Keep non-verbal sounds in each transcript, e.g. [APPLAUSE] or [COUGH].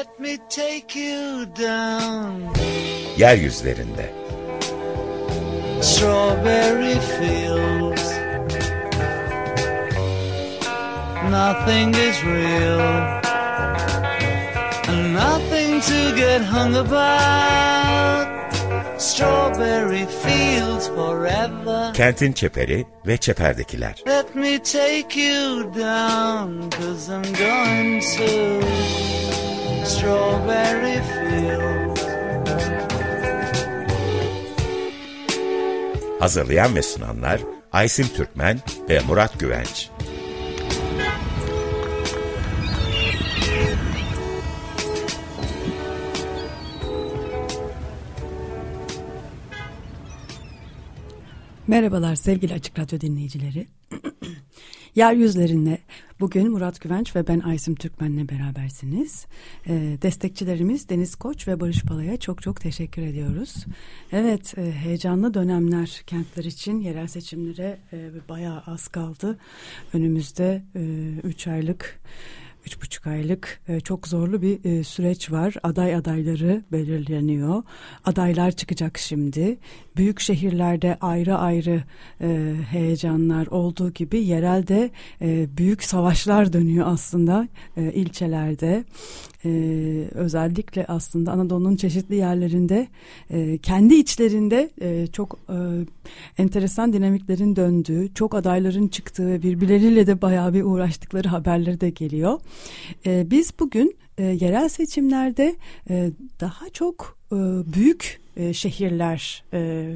Let me take you down. Yeryüzlerinde. Strawberry fields. Nothing is real. And nothing to get hung about. Strawberry fields forever. Kentin çeperi ve çeperdekiler. Let me take you down, cause I'm going to Strawberry Fields. Hazırlayan ve sunanlar Aysim Türkmen ve Murat Güvenç. Merhabalar sevgili Açık Radyo dinleyicileri. [CLEARS THROAT] Yeryüzlerinde bugün Murat Güvenç ve ben Aysim Türkmen'le berabersiniz. Ee, destekçilerimiz Deniz Koç ve Barış Pala'ya çok çok teşekkür ediyoruz. Evet e, heyecanlı dönemler kentler için yerel seçimlere e, bayağı az kaldı. Önümüzde 3 e, aylık üç buçuk aylık e, çok zorlu bir e, süreç var. Aday adayları belirleniyor. Adaylar çıkacak şimdi. Büyük şehirlerde ayrı ayrı e, heyecanlar olduğu gibi yerelde büyük savaşlar dönüyor aslında ilçelerde. Özellikle aslında Anadolu'nun çeşitli yerlerinde kendi içlerinde çok enteresan dinamiklerin döndüğü, çok adayların çıktığı ve birbirleriyle de bayağı bir uğraştıkları haberleri de geliyor. E, biz bugün e, yerel seçimlerde e, daha çok e, büyük e, şehirler e,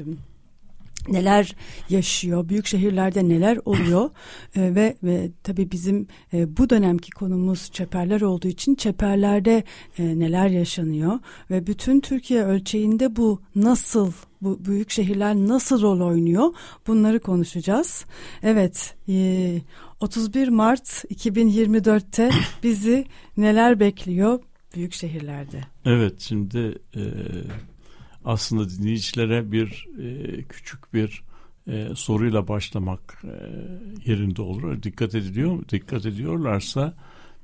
neler yaşıyor, büyük şehirlerde neler oluyor [CLEARS THROAT] e, ve, ve tabii bizim e, bu dönemki konumuz çeperler olduğu için çeperlerde e, neler yaşanıyor ve bütün Türkiye ölçeğinde bu nasıl bu büyük şehirler nasıl rol oynuyor bunları konuşacağız. Evet e, 31 Mart 2024'te bizi neler bekliyor büyük şehirlerde? Evet şimdi e, aslında dinleyicilere bir e, küçük bir e, soruyla başlamak e, yerinde olur. Dikkat ediliyor dikkat ediyorlarsa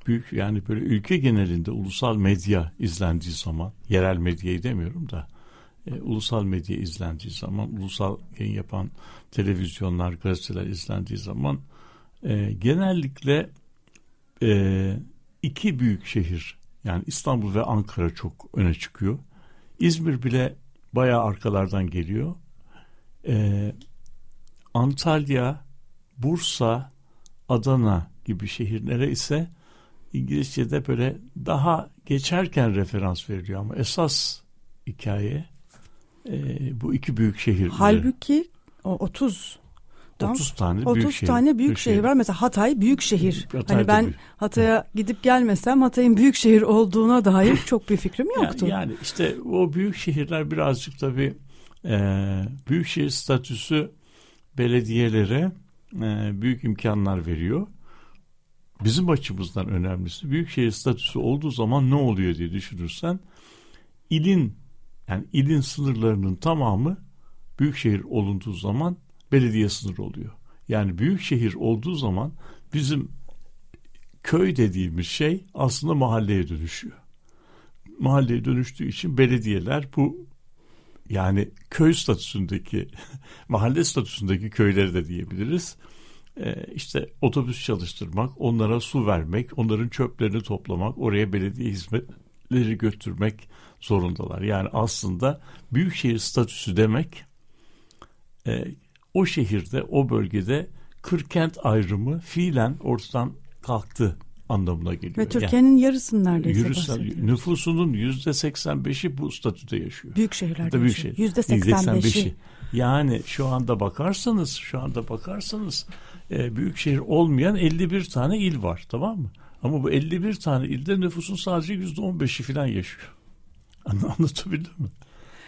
büyük yani böyle ülke genelinde ulusal medya izlendiği zaman yerel medyayı demiyorum da e, ulusal medya izlendiği zaman ulusal yayın yapan televizyonlar gazeteler izlendiği zaman e, genellikle e, iki büyük şehir yani İstanbul ve Ankara çok öne çıkıyor. İzmir bile bayağı arkalardan geliyor. E, Antalya, Bursa, Adana gibi şehirlere ise İngilizce'de böyle daha geçerken referans veriliyor ama esas hikaye e, bu iki büyük şehir. Halbuki o 30 30 tane 30 büyük şehir. tane büyük şehir, şehir var. Mesela Hatay büyük şehir. Hatay hani ben Hatay'a gidip gelmesem Hatay'ın büyük şehir olduğuna dair [LAUGHS] çok bir fikrim yoktu. Yani, yani işte o büyük şehirler birazcık tabii e, büyük şehir statüsü belediyelere e, büyük imkanlar veriyor. Bizim açımızdan önemlisi büyük şehir statüsü olduğu zaman ne oluyor diye düşünürsen ilin yani ilin sınırlarının tamamı büyük şehir olunduğu zaman belediye sınırı oluyor. Yani büyük şehir olduğu zaman bizim köy dediğimiz şey aslında mahalleye dönüşüyor. Mahalleye dönüştüğü için belediyeler bu yani köy statüsündeki [LAUGHS] mahalle statüsündeki köyleri de diyebiliriz. Ee, işte otobüs çalıştırmak, onlara su vermek, onların çöplerini toplamak, oraya belediye hizmetleri götürmek zorundalar. Yani aslında büyükşehir statüsü demek e, o şehirde, o bölgede kırkent ayrımı fiilen ortadan kalktı anlamına geliyor. Ve Türkiye'nin yani, yarısının neredeyse yürüsel, Nüfusunun yüzde 85'i bu statüde yaşıyor. Büyük şehirlerde büyük şehir. Yüzde 85'i. Yani şu anda bakarsanız, şu anda bakarsanız e, büyük şehir olmayan 51 tane il var tamam mı? Ama bu 51 tane ilde nüfusun sadece yüzde 15'i falan yaşıyor. [LAUGHS] Anlatabildim mi?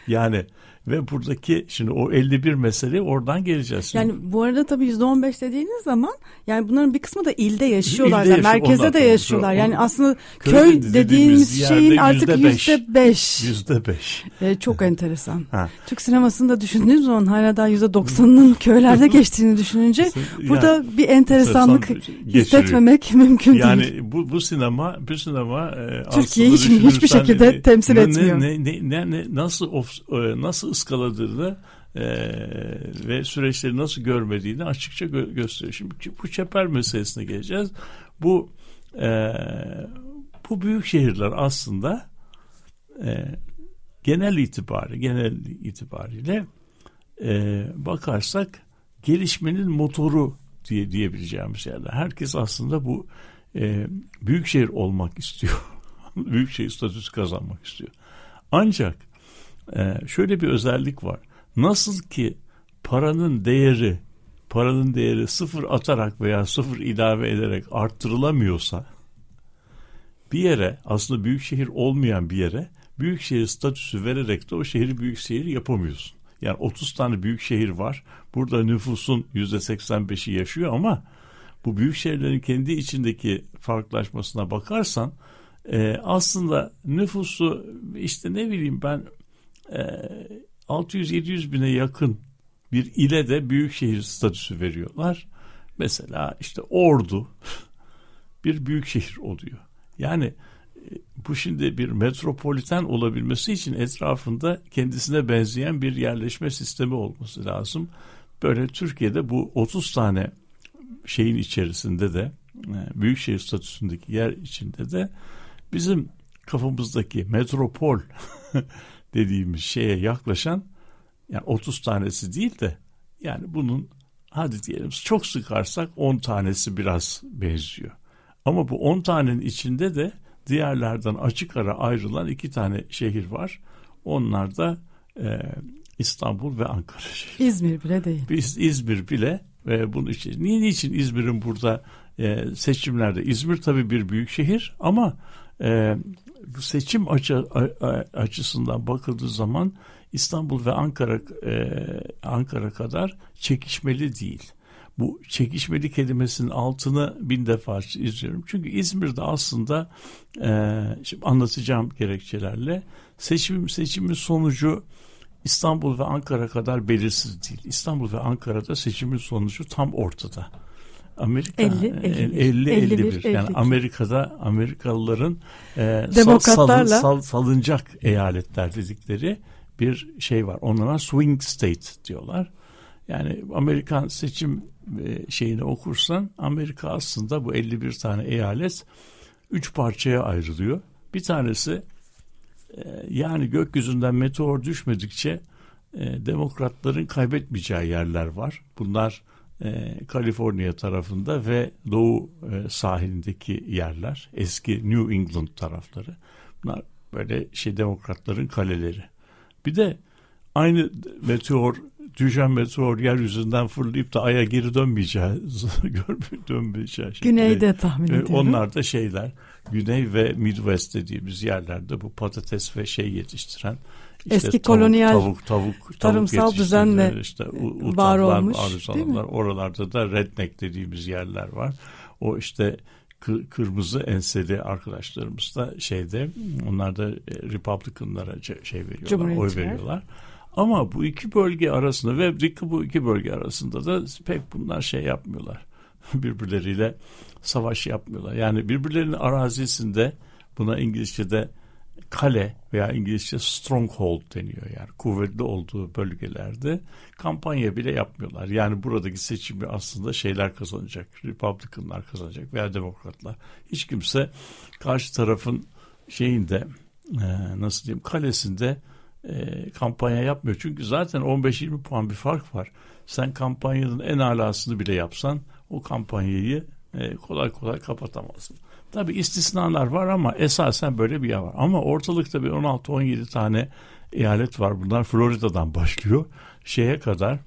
Yani Ve buradaki şimdi o 51 mesele oradan geleceğiz. Şimdi. Yani bu arada tabii %15 dediğiniz zaman yani bunların bir kısmı da ilde yaşıyorlar. İlde yani yaşıyor, merkezde onlar de yaşıyorlar. Yani aslında Köy dediğimiz şeyin artık yüzde beş. %5. Yüzde beş. Ee, çok [LAUGHS] enteresan. Ha. Türk sinemasında düşündüğünüz zaman hala daha %90'ının [LAUGHS] köylerde geçtiğini düşününce burada bir enteresanlık hissetmemek [LAUGHS] mümkün değil. Yani bu bu sinema bu sinema e, Türkiye'yi hiçbir şekilde temsil ne- etmiyor. Ne, ne, ne, ne- nasıl of, e, nasıl ıskaladığını e, ve süreçleri nasıl görmediğini açıkça gö- gösteriyor. Şimdi bu çeper meselesine geleceğiz. Bu e, bu büyük şehirler aslında e, genel itibari genel itibariyle e, bakarsak gelişmenin motoru diye diyebileceğimiz yerler. Herkes aslında bu e, büyük şehir olmak istiyor. [LAUGHS] büyük şehir statüsü kazanmak istiyor. Ancak şöyle bir özellik var. Nasıl ki paranın değeri paranın değeri sıfır atarak veya sıfır ilave ederek arttırılamıyorsa bir yere aslında büyük şehir olmayan bir yere büyük şehir statüsü vererek de o şehri büyük şehir yapamıyorsun. Yani 30 tane büyük şehir var. Burada nüfusun %85'i yaşıyor ama bu büyük şehirlerin kendi içindeki farklılaşmasına bakarsan e, aslında nüfusu işte ne bileyim ben 600-700 bine yakın bir ile de büyük şehir statüsü veriyorlar. Mesela işte Ordu [LAUGHS] bir büyük şehir oluyor. Yani e, bu şimdi bir metropoliten olabilmesi için etrafında kendisine benzeyen bir yerleşme sistemi olması lazım. Böyle Türkiye'de bu 30 tane şeyin içerisinde de e, büyükşehir statüsündeki yer içinde de bizim kafamızdaki metropol [LAUGHS] dediğimiz şeye yaklaşan yani 30 tanesi değil de yani bunun hadi diyelim çok sıkarsak 10 tanesi biraz benziyor. Ama bu 10 tanenin içinde de diğerlerden açık ara ayrılan iki tane şehir var. Onlar da e, İstanbul ve Ankara şehri. İzmir bile değil. Biz İzmir bile ve bunun için niye niçin İzmir'in burada e, seçimlerde İzmir tabii bir büyük şehir ama e, seçim açı, açısından bakıldığı zaman İstanbul ve Ankara e, Ankara kadar çekişmeli değil. Bu çekişmeli kelimesinin altını bin defa izliyorum. Çünkü İzmir'de aslında e, şimdi anlatacağım gerekçelerle seçim seçimin sonucu İstanbul ve Ankara kadar belirsiz değil. İstanbul ve Ankara'da seçimin sonucu tam ortada. Amerika 50, 51. 50 51, 51, yani 52. Amerika'da Amerikalıların e, sal- Demokratlarla- salın- sal- salınacak eyaletler dedikleri bir şey var. Onlara swing state diyorlar. Yani Amerikan seçim e, şeyini okursan Amerika aslında bu 51 tane eyalet üç parçaya ayrılıyor. Bir tanesi e, yani gökyüzünden meteor düşmedikçe e, demokratların kaybetmeyeceği yerler var. Bunlar e, Kaliforniya tarafında ve doğu e, sahilindeki yerler. Eski New England tarafları. Bunlar böyle şey demokratların kaleleri. Bir de aynı meteor düşen meteor yeryüzünden fırlayıp da aya geri dönmeyeceği [LAUGHS] görmüyor dönmeyeceği şekilde. Güneyde tahmin E, ediyorum. Onlar da şeyler Güney ve Midwest dediğimiz yerlerde bu patates ve şey yetiştiren işte Eski tavuk, kolonyal tavuk tavuk tavuk tarımsal düzenle işte u- var olmuş, arızalar? Oralarda da redneck dediğimiz yerler var. O işte kı- kırmızı enseli arkadaşlarımız da şeyde onlar da e, Republicanlara şey veriyorlar, oy veriyorlar. Ama bu iki bölge arasında ve bu iki bölge arasında da pek bunlar şey yapmıyorlar. [LAUGHS] Birbirleriyle savaş yapmıyorlar. Yani birbirlerinin arazisinde buna İngilizce'de kale veya İngilizce stronghold deniyor. Yani kuvvetli olduğu bölgelerde kampanya bile yapmıyorlar. Yani buradaki seçimi aslında şeyler kazanacak. Republicanlar kazanacak veya demokratlar. Hiç kimse karşı tarafın şeyinde e, nasıl diyeyim kalesinde e, kampanya yapmıyor. Çünkü zaten 15-20 puan bir fark var. Sen kampanyanın en alasını bile yapsan o kampanyayı e, kolay kolay kapatamazsın. Tabii istisnalar var ama esasen böyle bir yer var. Ama ortalıkta bir 16-17 tane eyalet var. Bunlar Florida'dan başlıyor. Şeye kadar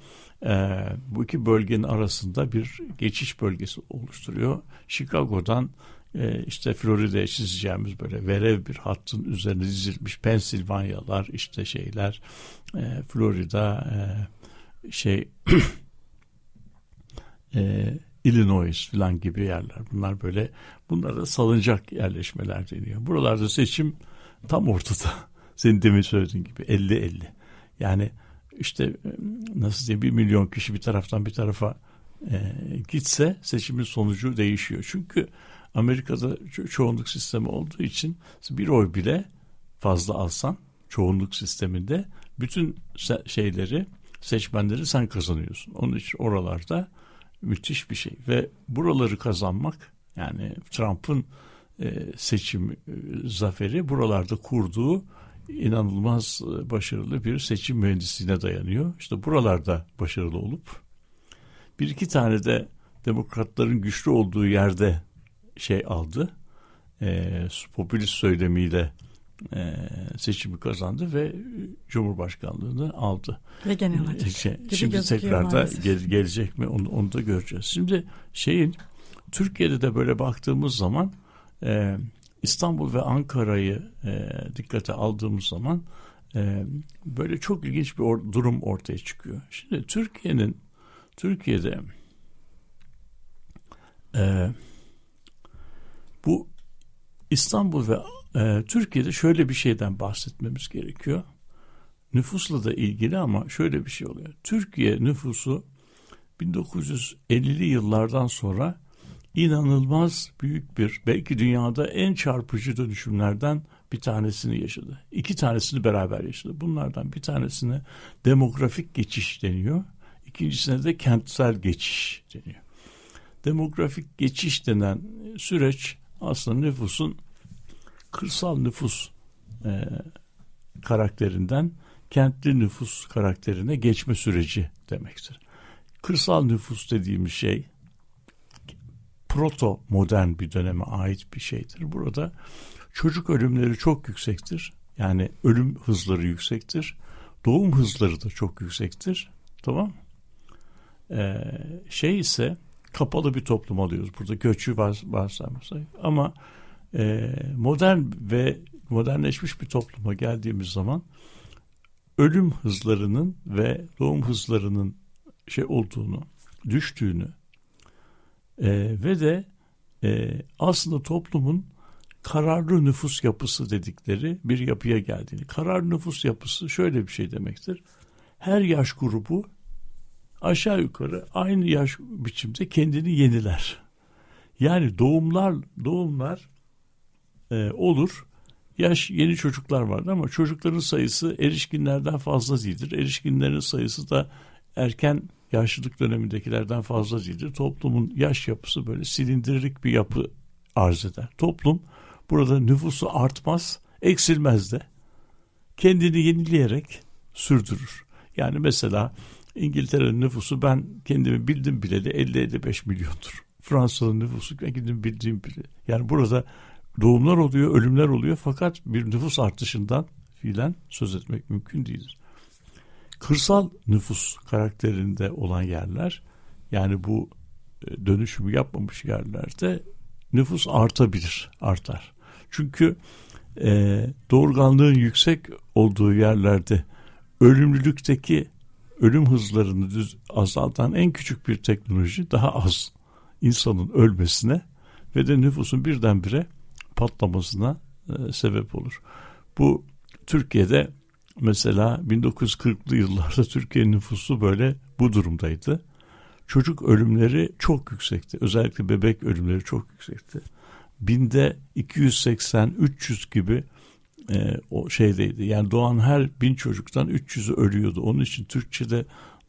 e, bu iki bölgenin arasında bir geçiş bölgesi oluşturuyor. Chicago'dan e, işte Florida'ya çizeceğimiz böyle verev bir hattın üzerine dizilmiş Pensilvanyalar işte şeyler e, Florida e, şey [CLEARS THROAT] e, Illinois falan gibi yerler. Bunlar böyle bunlara salınacak yerleşmeler deniyor. Buralarda seçim tam ortada. [LAUGHS] Senin demin söylediğin gibi 50-50. Yani işte nasıl diyeyim bir milyon kişi bir taraftan bir tarafa e, gitse seçimin sonucu değişiyor. Çünkü Amerika'da ço- çoğunluk sistemi olduğu için bir oy bile fazla alsan çoğunluk sisteminde bütün se- şeyleri seçmenleri sen kazanıyorsun. Onun için oralarda müthiş bir şey ve buraları kazanmak yani Trump'ın e, seçim e, zaferi buralarda kurduğu inanılmaz e, başarılı bir seçim mühendisliğine dayanıyor. İşte buralarda başarılı olup bir iki tane de demokratların güçlü olduğu yerde şey aldı. E, popülist söylemiyle e, seçimi kazandı ve Cumhurbaşkanlığını aldı. Ve gene alacak. Şey, gibi şimdi tekrar da gel- gelecek mi onu, onu da göreceğiz. Şimdi şeyin Türkiye'de de böyle baktığımız zaman e, İstanbul ve Ankara'yı e, dikkate aldığımız zaman e, böyle çok ilginç bir or- durum ortaya çıkıyor. Şimdi Türkiye'nin Türkiye'de e, bu İstanbul ve e, Türkiye'de şöyle bir şeyden bahsetmemiz gerekiyor. Nüfusla da ilgili ama şöyle bir şey oluyor. Türkiye nüfusu 1950'li yıllardan sonra inanılmaz büyük bir belki dünyada en çarpıcı dönüşümlerden bir tanesini yaşadı. İki tanesini beraber yaşadı. Bunlardan bir tanesine demografik geçiş deniyor. İkincisine de kentsel geçiş deniyor. Demografik geçiş denen süreç aslında nüfusun kırsal nüfus e, karakterinden kentli nüfus karakterine geçme süreci demektir. Kırsal nüfus dediğimiz şey proto modern bir döneme ait bir şeydir. Burada çocuk ölümleri çok yüksektir. Yani ölüm hızları yüksektir. Doğum hızları da çok yüksektir. Tamam ee, şey ise kapalı bir toplum alıyoruz. Burada göçü var, varsayımsak. Ama e, modern ve modernleşmiş bir topluma geldiğimiz zaman ölüm hızlarının ve doğum hızlarının şey olduğunu, düştüğünü e, ve de e, aslında toplumun kararlı nüfus yapısı dedikleri bir yapıya geldiğini. Kararlı nüfus yapısı şöyle bir şey demektir. Her yaş grubu aşağı yukarı aynı yaş biçimde kendini yeniler. Yani doğumlar doğumlar e, olur. Yaş yeni çocuklar vardır ama çocukların sayısı erişkinlerden fazla değildir. Erişkinlerin sayısı da erken yaşlılık dönemindekilerden fazla değildir. Toplumun yaş yapısı böyle silindirik bir yapı arz eder. Toplum burada nüfusu artmaz, eksilmez de. Kendini yenileyerek sürdürür. Yani mesela İngiltere'nin nüfusu ben kendimi bildim bileli 50-55 milyondur. Fransa'nın nüfusu ben kendimi bildiğim bile. Yani burada doğumlar oluyor, ölümler oluyor fakat bir nüfus artışından fiilen söz etmek mümkün değildir. Kırsal nüfus karakterinde olan yerler yani bu e, dönüşümü yapmamış yerlerde nüfus artabilir, artar. Çünkü e, doğurganlığın yüksek olduğu yerlerde ölümlülükteki ölüm hızlarını düz, azaltan en küçük bir teknoloji daha az insanın ölmesine ve de nüfusun birdenbire patlamasına e, sebep olur. Bu Türkiye'de mesela 1940'lı yıllarda Türkiye nüfusu böyle bu durumdaydı. Çocuk ölümleri çok yüksekti. Özellikle bebek ölümleri çok yüksekti. Binde 280-300 gibi e, o şeydeydi. Yani doğan her bin çocuktan 300'ü ölüyordu. Onun için Türkçe'de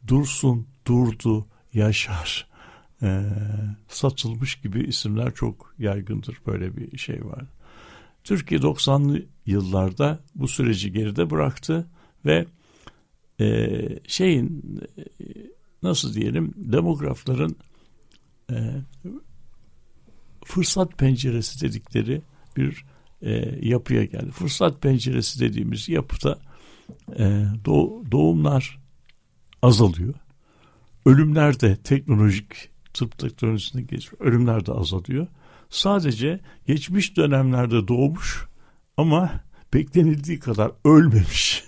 dursun, durdu, yaşar, e, satılmış gibi isimler çok yaygındır. Böyle bir şey var. Türkiye 90'lı yıllarda bu süreci geride bıraktı ve e, şeyin e, nasıl diyelim demografların e, fırsat penceresi dedikleri bir e, yapıya geldi. Fırsat penceresi dediğimiz yapıda e, doğ, doğumlar azalıyor. Ölümler de teknolojik tıp teknolojisine geçiyor. Ölümler de azalıyor. sadece geçmiş dönemlerde doğmuş ama beklenildiği kadar ölmemiş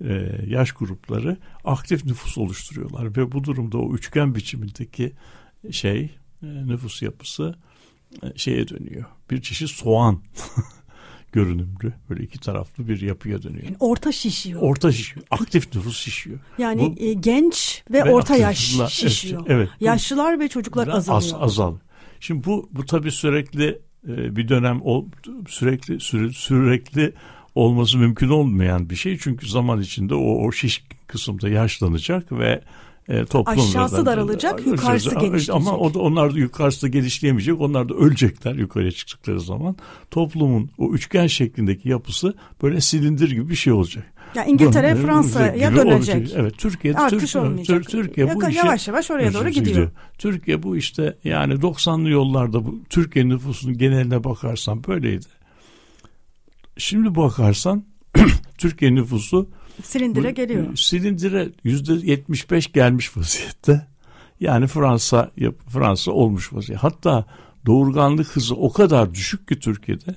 e, yaş grupları aktif nüfus oluşturuyorlar ve bu durumda o üçgen biçimindeki şey e, nüfus yapısı e, şeye dönüyor. Bir çeşit soğan [LAUGHS] görünümlü böyle iki taraflı bir yapıya dönüyor. Yani orta şişiyor. Orta şişiyor. Aktif nüfus şişiyor. Yani Bu- e, genç ve, Ve orta yaş şişiyor. evet, evet. Yaşlılar ve çocuklar Biraz azalıyor. Az, azal. Şimdi bu bu tabii sürekli e, bir dönem ol, sürekli süre- sürekli olması mümkün olmayan bir şey çünkü zaman içinde o o şiş kısımda yaşlanacak ve e, toplum Aşağısı daralacak, yukarısı Ama- genişleyecek. Ama o da, onlar da yukarısı genişleyemeyecek. Onlar da ölecekler yukarıya çıktıkları zaman. Toplumun o üçgen şeklindeki yapısı böyle silindir gibi bir şey olacak. Ya İngiltere Bu- Fransa'ya dönecek. olacak. Evet Türkiye Artış Türkiye, olmayacak. Türkiye bu işi yavaş yavaş oraya doğru gidiyor. Türkiye bu işte yani 90'lı yollarda bu Türkiye nüfusunun geneline bakarsan böyleydi. Şimdi bakarsan [CLEARS THROAT] Türkiye nüfusu Silindire bu- geliyor. Silindire yüzde 75 gelmiş vaziyette. Yani Fransa Fransa olmuş vaziyette. Hatta doğurganlık hızı o kadar düşük ki Türkiye'de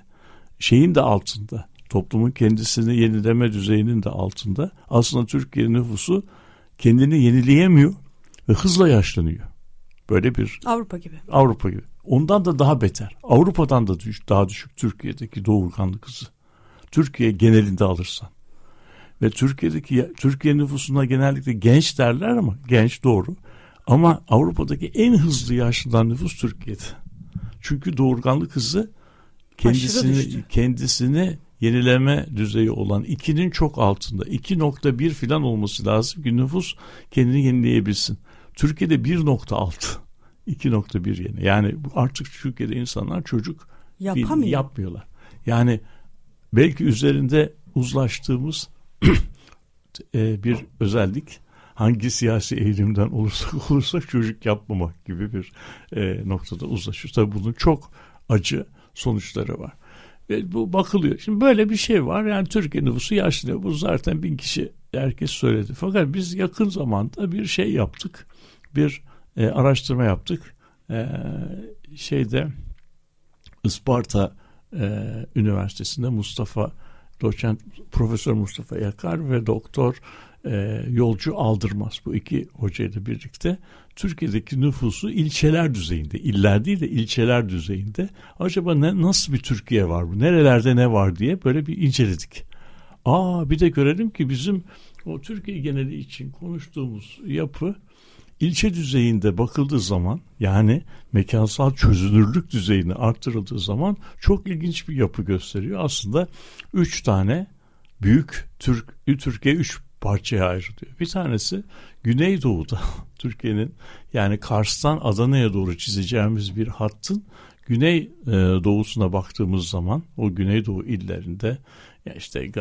şeyin de altında. Toplumun kendisini yenileme düzeyinin de altında. Aslında Türkiye nüfusu kendini yenileyemiyor ve hızla yaşlanıyor. Böyle bir Avrupa gibi. Avrupa gibi. Ondan da daha beter. Avrupa'dan da düş, daha düşük Türkiye'deki doğurganlık hızı. Türkiye genelinde alırsan. Ve Türkiye'deki Türkiye nüfusuna genellikle genç derler ama genç doğru. Ama Avrupa'daki en hızlı yaşlanan nüfus Türkiye'de. Çünkü doğurganlık hızı kendisini kendisini yenileme düzeyi olan 2'nin çok altında 2.1 filan olması lazım ki nüfus kendini yenileyebilsin. Türkiye'de 1.6 2.1 yeni. Yani artık Türkiye'de insanlar çocuk Yapamıyor. yapmıyorlar. Yani belki üzerinde uzlaştığımız [CLEARS THROAT] e, bir özellik hangi siyasi eğilimden olursak [LAUGHS] olursak çocuk yapmamak gibi bir e, noktada uzlaşıyoruz. Tabii bunun çok acı sonuçları var. Ve bu bakılıyor. Şimdi böyle bir şey var. Yani Türkiye nüfusu yaşlanıyor. Bu zaten bin kişi herkes söyledi. Fakat biz yakın zamanda bir şey yaptık. Bir e, araştırma yaptık. E, şeyde Isparta e, Üniversitesi'nde Mustafa doçent Profesör Mustafa Yakar ve doktor e, Yolcu Aldırmaz. Bu iki hocayla birlikte Türkiye'deki nüfusu ilçeler düzeyinde, iller değil de ilçeler düzeyinde. Acaba ne, nasıl bir Türkiye var bu, nerelerde ne var diye böyle bir inceledik. Aa bir de görelim ki bizim o Türkiye geneli için konuştuğumuz yapı ilçe düzeyinde bakıldığı zaman yani mekansal çözünürlük düzeyini arttırıldığı zaman çok ilginç bir yapı gösteriyor. Aslında üç tane büyük Türk Türkiye üç parçaya ayrılıyor. Bir tanesi Güneydoğu'da [LAUGHS] Türkiye'nin yani Kars'tan Adana'ya doğru çizeceğimiz bir hattın güney e, doğusuna baktığımız zaman o Güneydoğu illerinde işte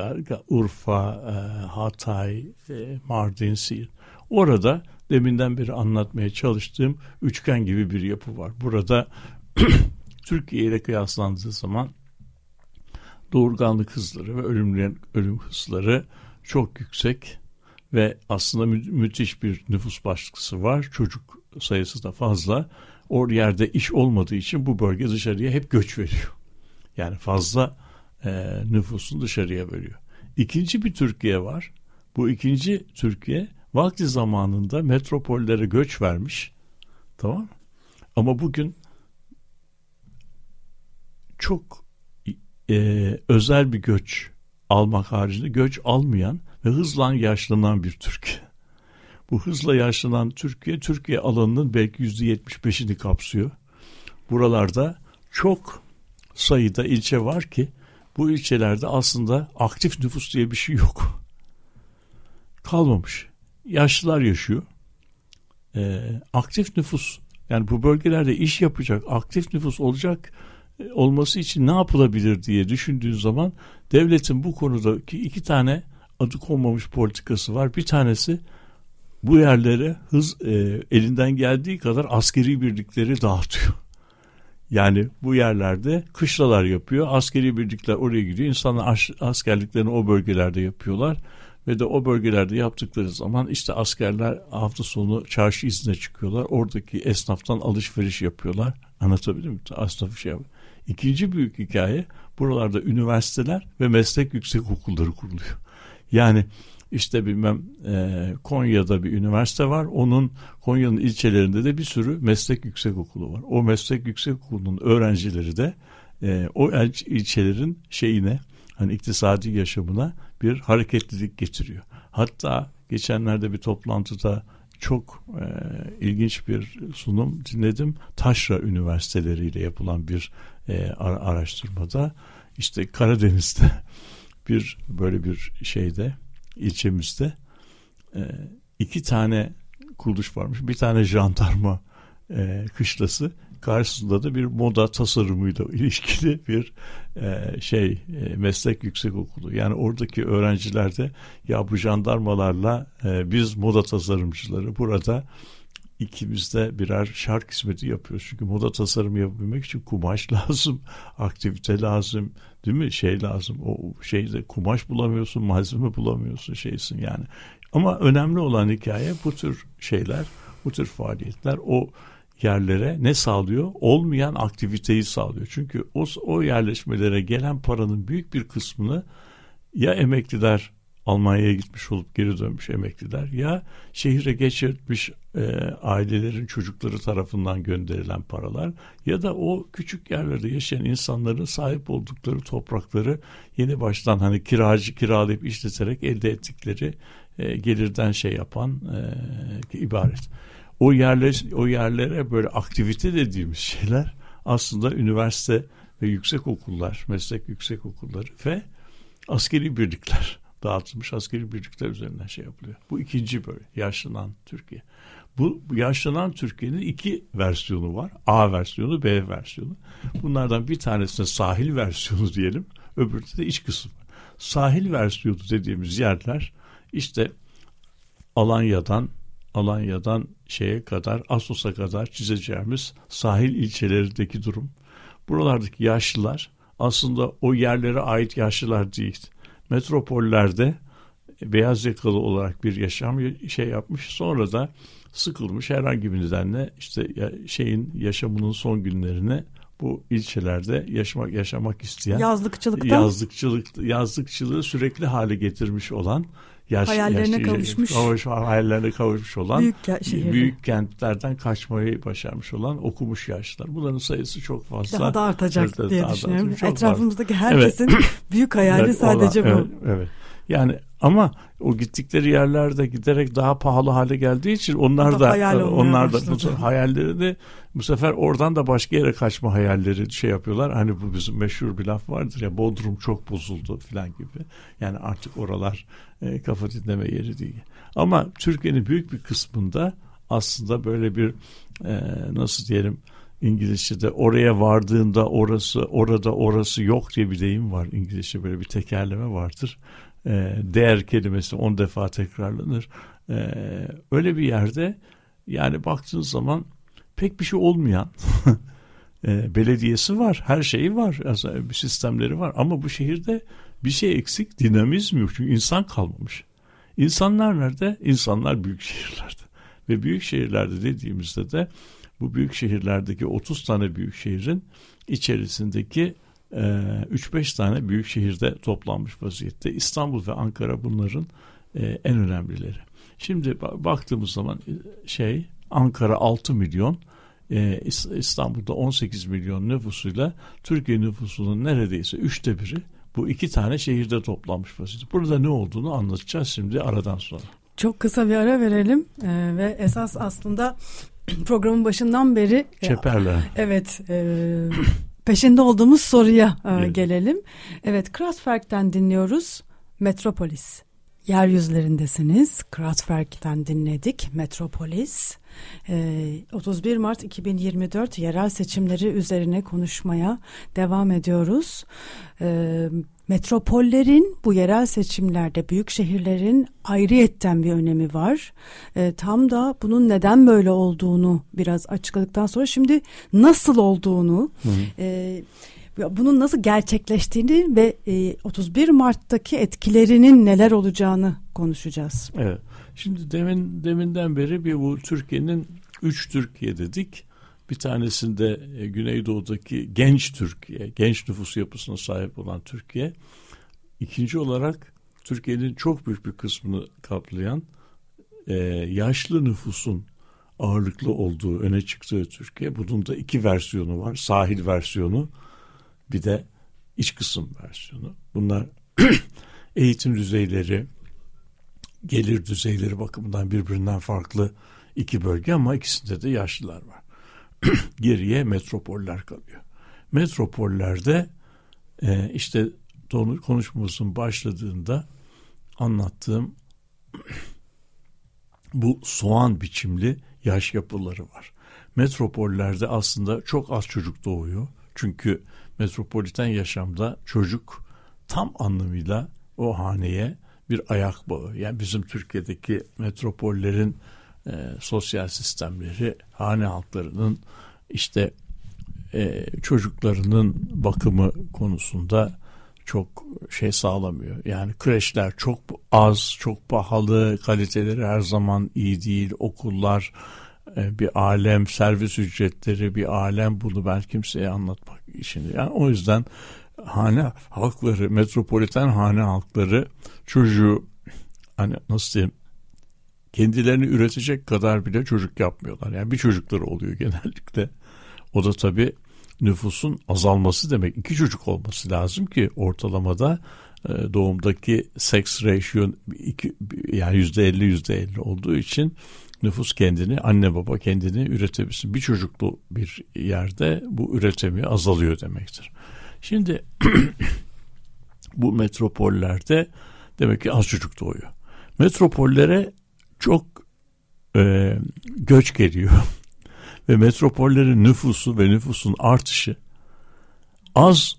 Urfa, e, Hatay, e, Mardin, Siirt orada deminden beri anlatmaya çalıştığım üçgen gibi bir yapı var. Burada [CLEARS THROAT] Türkiye ile kıyaslandığı zaman doğurganlık hızları ve ölüm, ölüm hızları çok yüksek ve aslında mü- müthiş bir nüfus baskısı var. Çocuk sayısı da fazla. O yerde iş olmadığı için bu bölge dışarıya hep göç veriyor. Yani fazla e, nüfusun dışarıya veriyor. İkinci bir Türkiye var. Bu ikinci Türkiye vakti zamanında metropollere göç vermiş. Tamam? Ama bugün çok e, özel bir göç almak haricinde göç almayan ve hızla yaşlanan bir Türkiye. Bu hızla yaşlanan Türkiye, Türkiye alanının belki yüzde yetmiş beşini kapsıyor. Buralarda çok sayıda ilçe var ki bu ilçelerde aslında aktif nüfus diye bir şey yok. Kalmamış. Yaşlılar yaşıyor. Ee, aktif nüfus yani bu bölgelerde iş yapacak aktif nüfus olacak e, olması için ne yapılabilir diye düşündüğün zaman devletin bu konudaki iki tane adı konmamış politikası var. Bir tanesi bu yerlere hız e, elinden geldiği kadar askeri birlikleri dağıtıyor. Yani bu yerlerde kışlalar yapıyor. Askeri birlikler oraya gidiyor. İnsanlar as- askerliklerini o bölgelerde yapıyorlar. Ve de o bölgelerde yaptıkları zaman işte askerler hafta sonu çarşı izine çıkıyorlar. Oradaki esnaftan alışveriş yapıyorlar. Anlatabildim mi? Bir şey var. İkinci büyük hikaye buralarda üniversiteler ve meslek yüksek okulları kuruluyor. Yani işte bilmem e, Konya'da bir üniversite var. Onun Konya'nın ilçelerinde de bir sürü meslek yüksek okulu var. O meslek yüksek okulunun öğrencileri de e, o ilçelerin şeyine hani iktisadi yaşamına bir hareketlilik getiriyor. Hatta geçenlerde bir toplantıda çok e, ilginç bir sunum dinledim. Taşra üniversiteleriyle yapılan bir e, araştırmada işte Karadeniz'de [LAUGHS] bir böyle bir şeyde ilçemizde e, iki tane kuruluş varmış. Bir tane jandarma e, kışlası karşısında da bir moda tasarımıyla [LAUGHS] ilişkili bir e, şey e, meslek yüksek okulu. Yani oradaki öğrenciler de ya bu jandarmalarla e, biz moda tasarımcıları burada ikimiz de birer şark hizmeti yapıyoruz. Çünkü moda tasarımı yapabilmek için kumaş [LAUGHS] lazım, aktivite lazım, değil mi? Şey lazım. O şeyde kumaş bulamıyorsun, malzeme bulamıyorsun şeysin yani. Ama önemli olan hikaye bu tür şeyler, bu tür faaliyetler o yerlere ne sağlıyor? Olmayan aktiviteyi sağlıyor. Çünkü o, o yerleşmelere gelen paranın büyük bir kısmını ya emekliler Almanya'ya gitmiş olup geri dönmüş emekliler ya şehire geçirmiş e, ailelerin çocukları tarafından gönderilen paralar ya da o küçük yerlerde yaşayan insanların sahip oldukları toprakları yeni baştan hani kiracı kiralayıp işleterek elde ettikleri e, gelirden şey yapan e, ibaret. O yerler o yerlere böyle aktivite dediğimiz şeyler aslında üniversite ve yüksek okullar, meslek yüksek okulları ve askeri birlikler dağıtılmış askeri birlikler üzerinden şey yapılıyor. Bu ikinci böyle yaşlanan Türkiye. Bu yaşlanan Türkiye'nin iki versiyonu var. A versiyonu, B versiyonu. Bunlardan bir tanesine sahil versiyonu diyelim. Öbüründe de iç kısım. Sahil versiyonu dediğimiz yerler işte Alanya'dan Alanya'dan şeye kadar Asos'a kadar çizeceğimiz sahil ilçelerindeki durum. Buralardaki yaşlılar aslında o yerlere ait yaşlılar değil metropollerde beyaz yakalı olarak bir yaşam şey yapmış. Sonra da sıkılmış herhangi bir nedenle işte şeyin yaşamının son günlerine bu ilçelerde yaşamak yaşamak isteyen yazlıkçılıktan yazlıkçılık yazlıkçılığı sürekli hale getirmiş olan yaş, hayallerine yaş, kavuşmuş kavuş, hayallerine kavuşmuş olan büyük, büyük kentlerden kaçmayı başarmış olan okumuş yaşlar. Bunların sayısı çok fazla. Daha da artacak diye düşünüyorum. Etrafımızdaki herkesin evet. [LAUGHS] büyük hayali evet, sadece olan, bu. Evet, evet. Yani ama o gittikleri yerlerde giderek daha pahalı hale geldiği için onlar da onlar da bu hayallerini bu sefer oradan da başka yere kaçma hayalleri şey yapıyorlar. Hani bu bizim meşhur bir laf vardır ya Bodrum çok bozuldu falan gibi. Yani artık oralar e, kafa dinleme yeri değil. Ama Türkiye'nin büyük bir kısmında aslında böyle bir e, nasıl diyelim İngilizce'de oraya vardığında orası orada orası yok diye bir deyim var İngilizce böyle bir tekerleme vardır e, değer kelimesi on defa tekrarlanır. E, öyle bir yerde yani baktığınız zaman pek bir şey olmayan [LAUGHS] e, belediyesi var, her şeyi var, sistemleri var ama bu şehirde bir şey eksik, dinamizm yok çünkü insan kalmamış. İnsanlar nerede? İnsanlar büyük şehirlerde. Ve büyük şehirlerde dediğimizde de bu büyük şehirlerdeki 30 tane büyük şehrin içerisindeki 3-5 ee, tane büyük şehirde toplanmış vaziyette. İstanbul ve Ankara bunların e, en önemlileri. Şimdi baktığımız zaman e, şey Ankara 6 milyon, e, İstanbul'da 18 milyon nüfusuyla Türkiye nüfusunun neredeyse üçte biri bu iki tane şehirde toplanmış vaziyette. Burada ne olduğunu anlatacağız şimdi aradan sonra. Çok kısa bir ara verelim ee, ve esas aslında [CLEARS THROAT] programın başından beri Çeperle. Evet. E, peşinde olduğumuz soruya e, evet. gelelim. Evet Kraftwerk'ten dinliyoruz. Metropolis. Yeryüzlerindesiniz. Kraftwerk'ten dinledik. Metropolis. 31 ee, Mart 2024 yerel seçimleri üzerine konuşmaya devam ediyoruz. Ee, metropollerin bu yerel seçimlerde büyük şehirlerin ayrıyetten bir önemi var. Ee, tam da bunun neden böyle olduğunu biraz açıkladıktan sonra şimdi nasıl olduğunu... Hı hı bunun nasıl gerçekleştiğini ve 31 Mart'taki etkilerinin neler olacağını konuşacağız. Evet. Şimdi demin deminden beri bir bu Türkiye'nin üç Türkiye dedik. Bir tanesinde e, Güneydoğu'daki genç Türkiye, genç nüfus yapısına sahip olan Türkiye. İkinci olarak Türkiye'nin çok büyük bir kısmını kaplayan e, yaşlı nüfusun ağırlıklı olduğu öne çıktığı Türkiye. Bunun da iki versiyonu var. Sahil versiyonu bir de iç kısım versiyonu. Bunlar [CLEARS THROAT] eğitim düzeyleri, gelir düzeyleri bakımından birbirinden farklı iki bölge ama ikisinde de yaşlılar var. [CLEARS THROAT] Geriye metropoller kalıyor. Metropollerde e, işte konuşmamızın başladığında anlattığım [CLEARS THROAT] bu soğan biçimli yaş yapıları var. Metropollerde aslında çok az çocuk doğuyor. Çünkü metropoliten yaşamda çocuk tam anlamıyla o haneye bir ayak bağı. Yani bizim Türkiye'deki metropollerin e, sosyal sistemleri, hane halklarının işte e, çocuklarının bakımı konusunda çok şey sağlamıyor. Yani kreşler çok az, çok pahalı, kaliteleri her zaman iyi değil. Okullar e, bir alem, servis ücretleri bir alem. Bunu ben kimseye anlatmak için. Yani o yüzden hane halkları, metropoliten hane halkları çocuğu hani nasıl diyeyim kendilerini üretecek kadar bile çocuk yapmıyorlar. Yani bir çocukları oluyor [LAUGHS] genellikle. O da tabii nüfusun azalması demek. iki çocuk olması lazım ki ortalamada e, doğumdaki sex ratio yani yüzde elli yüzde elli olduğu için nüfus kendini anne baba kendini üretebilsin. Bir çocuklu bir yerde bu üretemiyor azalıyor demektir. Şimdi [CLEARS THROAT] bu metropollerde demek ki az çocuk doğuyor. Metropollere çok e, göç geliyor [LAUGHS] ve metropollerin nüfusu ve nüfusun artışı az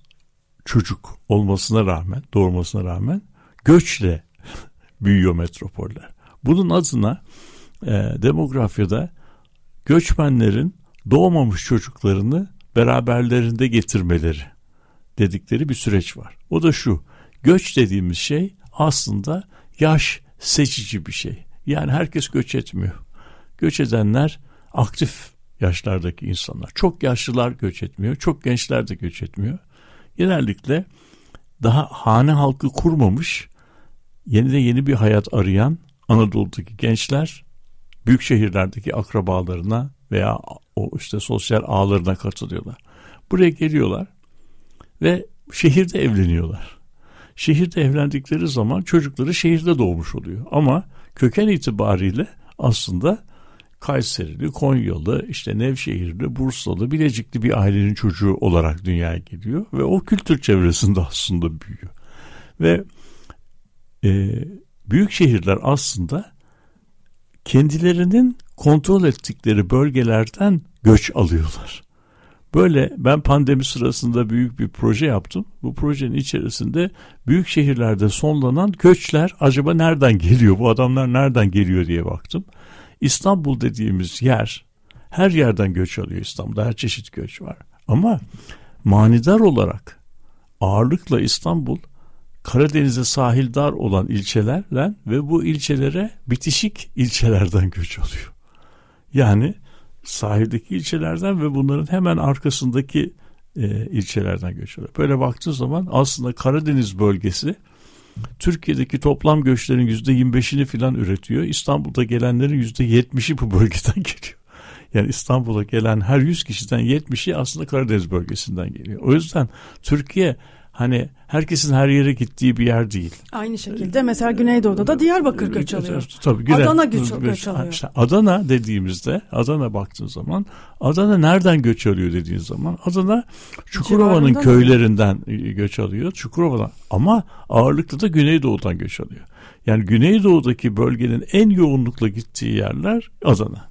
çocuk olmasına rağmen, doğurmasına rağmen göçle [LAUGHS] büyüyor metropoller. Bunun adına e, demografyada göçmenlerin doğmamış çocuklarını beraberlerinde getirmeleri dedikleri bir süreç var. O da şu, göç dediğimiz şey aslında yaş seçici bir şey. Yani herkes göç etmiyor. Göç edenler aktif yaşlardaki insanlar. Çok yaşlılar göç etmiyor, çok gençler de göç etmiyor. Genellikle daha hane halkı kurmamış, yeni de yeni bir hayat arayan Anadolu'daki gençler büyük şehirlerdeki akrabalarına veya o işte sosyal ağlarına katılıyorlar. Buraya geliyorlar ve şehirde evleniyorlar. Şehirde evlendikleri zaman çocukları şehirde doğmuş oluyor. Ama köken itibariyle aslında Kayserili, Konyalı, işte Nevşehirli, Bursalı, Bilecikli bir ailenin çocuğu olarak dünyaya geliyor ve o kültür çevresinde [LAUGHS] aslında büyüyor. Ve e, büyük şehirler aslında kendilerinin kontrol ettikleri bölgelerden göç alıyorlar. Böyle ben pandemi sırasında büyük bir proje yaptım. Bu projenin içerisinde büyük şehirlerde sonlanan göçler acaba nereden geliyor? Bu adamlar nereden geliyor diye baktım. İstanbul dediğimiz yer her yerden göç alıyor İstanbul'da her çeşit göç var. Ama manidar olarak ağırlıkla İstanbul Karadeniz'e sahil dar olan ilçelerle ve bu ilçelere bitişik ilçelerden göç alıyor. Yani sahildeki ilçelerden ve bunların hemen arkasındaki e, ilçelerden göç alıyor. Böyle baktığı zaman aslında Karadeniz bölgesi Türkiye'deki toplam göçlerin yüzde 25'ini filan üretiyor. İstanbul'da gelenlerin yüzde 70'i bu bölgeden [LAUGHS] geliyor. Yani İstanbul'a gelen her 100 kişiden 70'i aslında Karadeniz bölgesinden geliyor. O yüzden Türkiye hani herkesin her yere gittiği bir yer değil. Aynı şekilde mesela Güneydoğu'da da Diyarbakır göç alıyor. Tabii, Güney, Adana göç, göç alıyor. İşte Adana dediğimizde Adana baktığın zaman Adana nereden göç alıyor dediğin zaman Adana Çukurova'nın köylerinden mı? göç alıyor. Çukurova'dan ama ağırlıklı da Güneydoğu'dan göç alıyor. Yani Güneydoğu'daki bölgenin en yoğunlukla gittiği yerler Adana.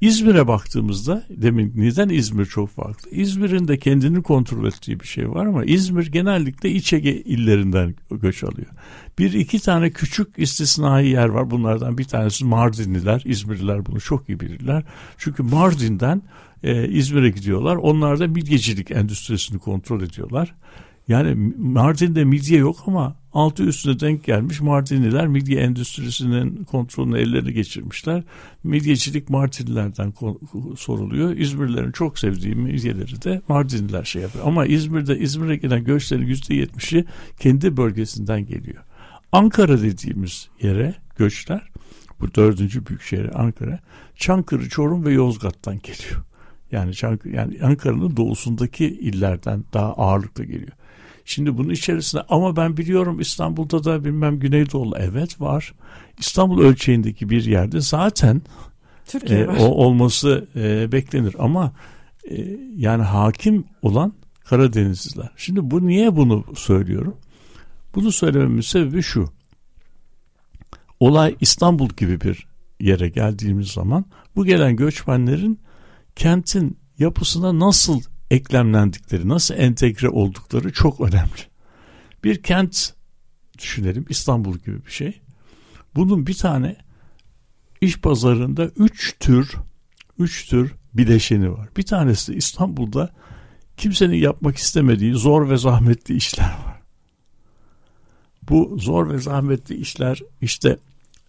İzmir'e baktığımızda demin neden İzmir çok farklı? İzmir'in de kendini kontrol ettiği bir şey var ama İzmir genellikle İç Ege illerinden göç alıyor. Bir iki tane küçük istisnai yer var. Bunlardan bir tanesi Mardinliler. İzmirliler bunu çok iyi bilirler. Çünkü Mardin'den e, İzmir'e gidiyorlar. Onlar da midyecilik endüstrisini kontrol ediyorlar. Yani Mardin'de midye yok ama altı üstüne denk gelmiş Mardinliler midye endüstrisinin kontrolünü ellerine geçirmişler. Midyecilik Mardinlilerden soruluyor. İzmirlilerin çok sevdiği midyeleri de Mardinliler şey yapıyor. Ama İzmir'de İzmir'e gelen göçlerin yüzde yetmişi kendi bölgesinden geliyor. Ankara dediğimiz yere göçler bu dördüncü büyük şehir Ankara Çankırı, Çorum ve Yozgat'tan geliyor. Yani Çankırı, yani Ankara'nın doğusundaki illerden daha ağırlıklı geliyor. Şimdi bunun içerisinde ama ben biliyorum İstanbul'da da bilmem Güneydoğu evet var. İstanbul ölçeğindeki bir yerde zaten Türkiye e, o olması e, beklenir ama e, yani hakim olan Karadenizliler. Şimdi bu niye bunu söylüyorum? Bunu söylememin sebebi şu. Olay İstanbul gibi bir yere geldiğimiz zaman bu gelen göçmenlerin kentin yapısına nasıl eklemlendikleri, nasıl entegre oldukları çok önemli. Bir kent düşünelim İstanbul gibi bir şey. Bunun bir tane iş pazarında üç tür üç tür bileşeni var. Bir tanesi İstanbul'da kimsenin yapmak istemediği zor ve zahmetli işler var. Bu zor ve zahmetli işler işte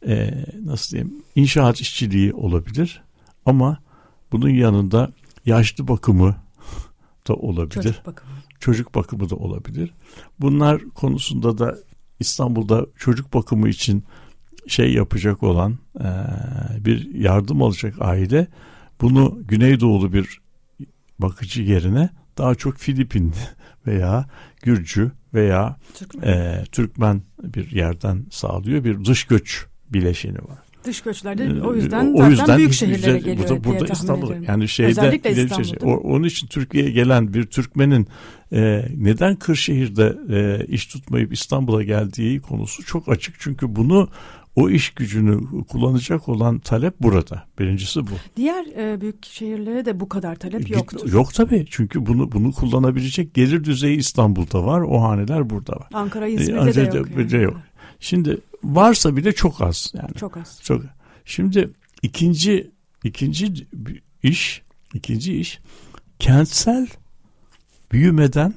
e, nasıl diyeyim inşaat işçiliği olabilir ama bunun yanında yaşlı bakımı da olabilir. Çocuk bakımı. Çocuk bakımı da olabilir. Bunlar konusunda da İstanbul'da çocuk bakımı için şey yapacak olan e, bir yardım alacak aile bunu Güneydoğulu bir bakıcı yerine daha çok Filipin [LAUGHS] veya Gürcü veya Türkmen. E, Türkmen bir yerden sağlıyor. Bir dış göç bileşeni var. Dış göçlerde ee, o yüzden o yüzden büyük şehirlere güzel, geliyor burada, burada İstanbul yani şeyde Özellikle İstanbul, şey, onun için Türkiye'ye gelen bir Türkmenin e, neden Kırşehir'de e, iş tutmayıp İstanbul'a geldiği konusu çok açık. Çünkü bunu o iş gücünü kullanacak olan talep burada. Birincisi bu. Diğer e, büyük şehirlere de bu kadar talep yoktur. Yok tabii. Çünkü bunu bunu kullanabilecek gelir düzeyi İstanbul'da var. O haneler burada var. Ankara, İzmir'de e, de yok. Yani. yok. Şimdi varsa bile çok az yani. Çok az. Çok. Şimdi ikinci ikinci iş ikinci iş kentsel büyümeden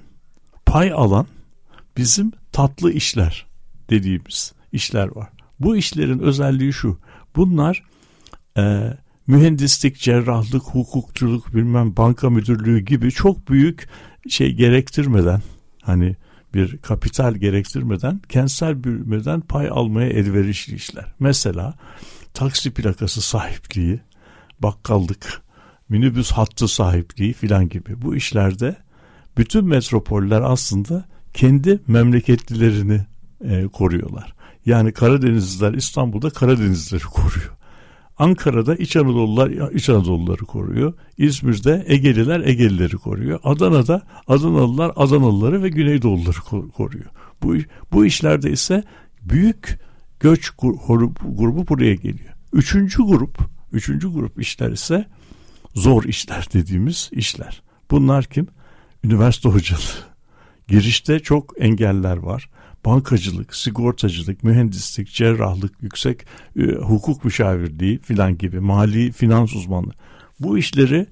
pay alan bizim tatlı işler dediğimiz işler var. Bu işlerin özelliği şu. Bunlar e, mühendislik, cerrahlık, hukukçuluk, bilmem banka müdürlüğü gibi çok büyük şey gerektirmeden hani bir kapital gerektirmeden kentsel büyümeden pay almaya elverişli işler. Mesela taksi plakası sahipliği, bakkallık, minibüs hattı sahipliği filan gibi bu işlerde bütün metropoller aslında kendi memleketlilerini e, koruyorlar. Yani Karadenizliler İstanbul'da Karadenizlileri koruyor. Ankara'da İç Anadolular İç Anadoluları koruyor. İzmir'de Egeliler Egelileri koruyor. Adana'da Adanalılar Adanalıları ve Güneydoğulları koruyor. Bu, bu işlerde ise büyük göç grubu buraya geliyor. Üçüncü grup, üçüncü grup işler ise zor işler dediğimiz işler. Bunlar kim? Üniversite hocalığı. Girişte çok engeller var bankacılık, sigortacılık, mühendislik, cerrahlık, yüksek e, hukuk müşavirliği filan gibi mali finans uzmanlığı. Bu işleri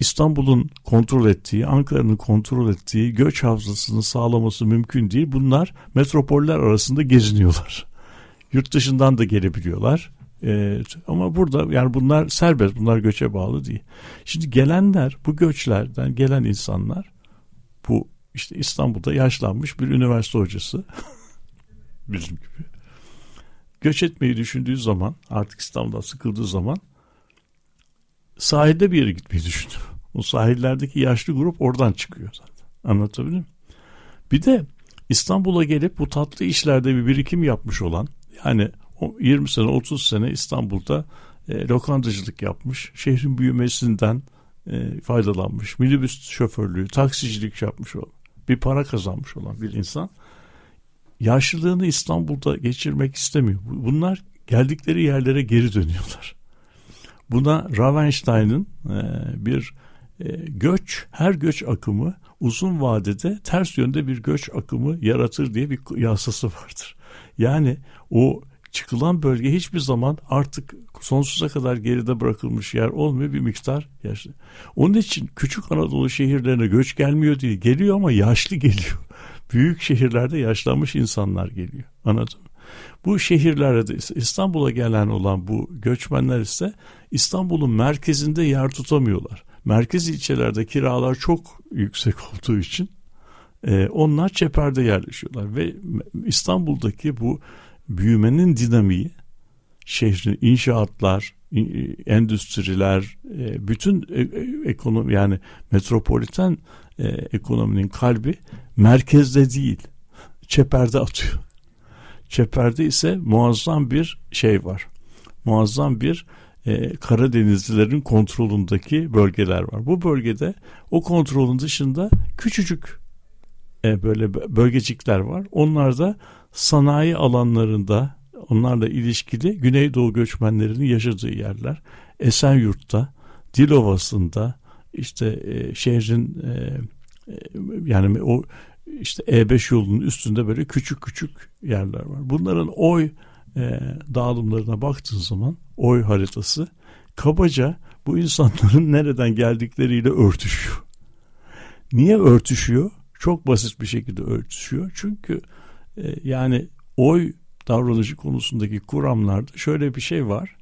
İstanbul'un kontrol ettiği, Ankara'nın kontrol ettiği göç havzasını sağlaması mümkün değil. Bunlar metropoller arasında geziniyorlar. Yurt dışından da gelebiliyorlar. Ee, ama burada yani bunlar serbest, bunlar göçe bağlı değil. Şimdi gelenler, bu göçlerden gelen insanlar bu işte İstanbul'da yaşlanmış bir üniversite hocası [LAUGHS] bizim gibi göç etmeyi düşündüğü zaman artık İstanbul'dan sıkıldığı zaman sahilde bir yere gitmeyi düşünüyor. O sahillerdeki yaşlı grup oradan çıkıyor zaten. Anlatabildim mi? Bir de İstanbul'a gelip bu tatlı işlerde bir birikim yapmış olan yani 20 sene 30 sene İstanbul'da e, lokantacılık yapmış. Şehrin büyümesinden e, faydalanmış. Minibüs şoförlüğü, taksicilik yapmış olan bir para kazanmış olan bir insan yaşlılığını İstanbul'da geçirmek istemiyor. Bunlar geldikleri yerlere geri dönüyorlar. Buna Ravenstein'ın e, bir e, göç, her göç akımı uzun vadede ters yönde bir göç akımı yaratır diye bir yasası vardır. Yani o çıkılan bölge hiçbir zaman artık sonsuza kadar geride bırakılmış yer olmuyor bir miktar yaşlı. Onun için küçük Anadolu şehirlerine göç gelmiyor diye geliyor ama yaşlı geliyor. [LAUGHS] büyük şehirlerde yaşlanmış insanlar geliyor. Anladın mı? Bu şehirlerde İstanbul'a gelen olan bu göçmenler ise İstanbul'un merkezinde yer tutamıyorlar. Merkez ilçelerde kiralar çok yüksek [LAUGHS] olduğu için e, onlar çeperde yerleşiyorlar ve İstanbul'daki bu büyümenin dinamiği şehrin inşaatlar, endüstriler, e, bütün e, ekonomi yani metropoliten e, ekonominin kalbi merkezde değil, çeperde atıyor. Çeperde ise muazzam bir şey var. Muazzam bir e, Karadenizlilerin kontrolündeki bölgeler var. Bu bölgede o kontrolün dışında küçücük e, böyle bölgecikler var. Onlar da sanayi alanlarında onlarla ilişkili Güneydoğu göçmenlerinin yaşadığı yerler. Esenyurt'ta, Dilovası'nda, işte e, şehrin e, e, yani o işte E5 yolunun üstünde böyle küçük küçük yerler var. Bunların oy e, dağılımlarına baktığın zaman oy haritası kabaca bu insanların [LAUGHS] nereden geldikleriyle örtüşüyor. Niye örtüşüyor? Çok basit bir şekilde örtüşüyor. Çünkü yani oy davranışı konusundaki kuramlarda şöyle bir şey var.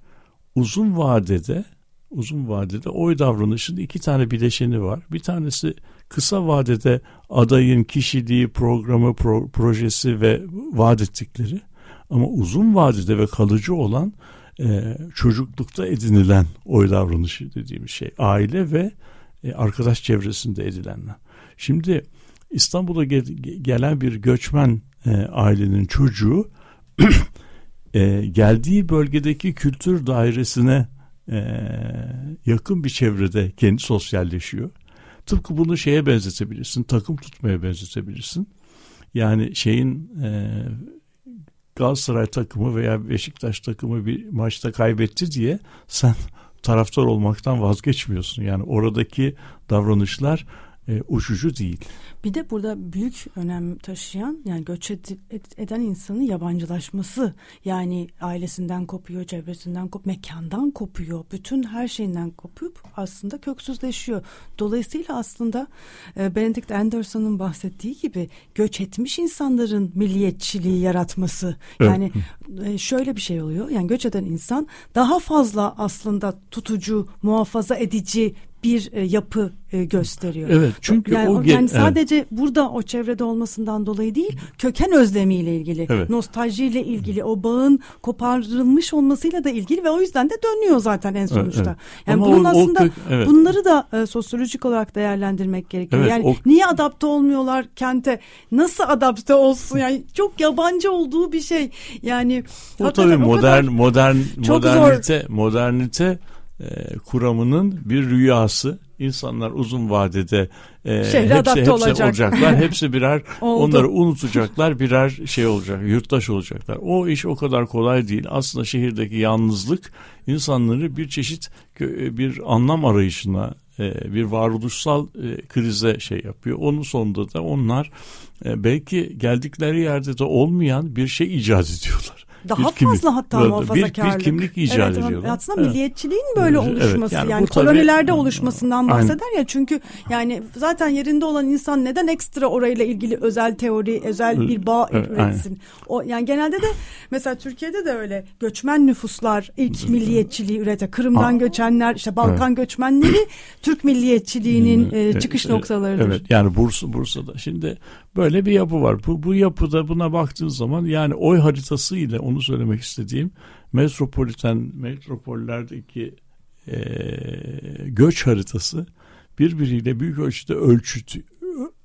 Uzun vadede uzun vadede oy davranışının iki tane bileşeni var. Bir tanesi kısa vadede adayın kişiliği, programı, pro, projesi ve vaat ettikleri. Ama uzun vadede ve kalıcı olan e, çocuklukta edinilen oy davranışı dediğimiz şey. Aile ve e, arkadaş çevresinde edilenler. Şimdi İstanbul'a gel, gelen bir göçmen e, ailenin çocuğu [CLEARS THROAT] e, geldiği bölgedeki kültür dairesine e, yakın bir çevrede kendi sosyalleşiyor. Tıpkı bunu şeye benzetebilirsin, takım tutmaya benzetebilirsin. Yani şeyin e, Galatasaray takımı veya Beşiktaş takımı bir maçta kaybetti diye sen [LAUGHS] taraftar olmaktan vazgeçmiyorsun. Yani oradaki davranışlar e, uçucu değil. Bir de burada büyük önem taşıyan yani göç eden insanın yabancılaşması yani ailesinden kopuyor, çevresinden kop, mekandan kopuyor, bütün her şeyinden kopup aslında köksüzleşiyor. Dolayısıyla aslında e, Benedict Anderson'ın bahsettiği gibi göç etmiş insanların milliyetçiliği yaratması. Yani e, şöyle bir şey oluyor. Yani göç eden insan daha fazla aslında tutucu, muhafaza edici bir e, yapı e, gösteriyor. Evet çünkü yani, o yani sadece evet. burada o çevrede olmasından dolayı değil, köken özlemiyle ilgili, evet. nostaljiyle ilgili, o bağın koparılmış olmasıyla da ilgili ve o yüzden de dönüyor zaten en sonuçta. Evet, evet. Yani Ama bunun o, aslında o evet. bunları da e, sosyolojik olarak değerlendirmek gerekiyor. Evet, yani o... niye adapte olmuyorlar kente? Nasıl adapte olsun? Yani çok yabancı olduğu bir şey. Yani o tabii modern modern modernite modernite e, kuramının bir rüyası. İnsanlar uzun vadede e, hepsi, hepsi olacak. olacaklar. hepsi birer [LAUGHS] onları unutacaklar. Birer şey olacak. Yurttaş olacaklar. O iş o kadar kolay değil. Aslında şehirdeki yalnızlık insanları bir çeşit bir anlam arayışına e, bir varoluşsal e, krize şey yapıyor. Onun sonunda da onlar e, belki geldikleri yerde de olmayan bir şey icat ediyorlar. Daha bir kimlik, fazla hatta muhafazakarlık. Bir, bir kimlik icat evet, ediyorlar. Aslında evet. milliyetçiliğin böyle evet, oluşması evet, yani, yani kolonilerde tabii, oluşmasından bahseder aynen. ya çünkü yani zaten yerinde olan insan neden ekstra orayla ilgili özel teori, özel bir bağ evet, üretsin? O yani genelde de mesela Türkiye'de de öyle göçmen nüfuslar ilk milliyetçiliği ürete. Kırım'dan göçenler, işte Balkan evet. göçmenleri Türk milliyetçiliğinin e, çıkış noktalarıdır. Evet yani Bursa Bursa'da. Şimdi Böyle bir yapı var. Bu, bu yapıda buna baktığın zaman yani oy haritası ile onu söylemek istediğim metropoliten metropollerdeki e, göç haritası birbiriyle büyük ölçüde ölçüt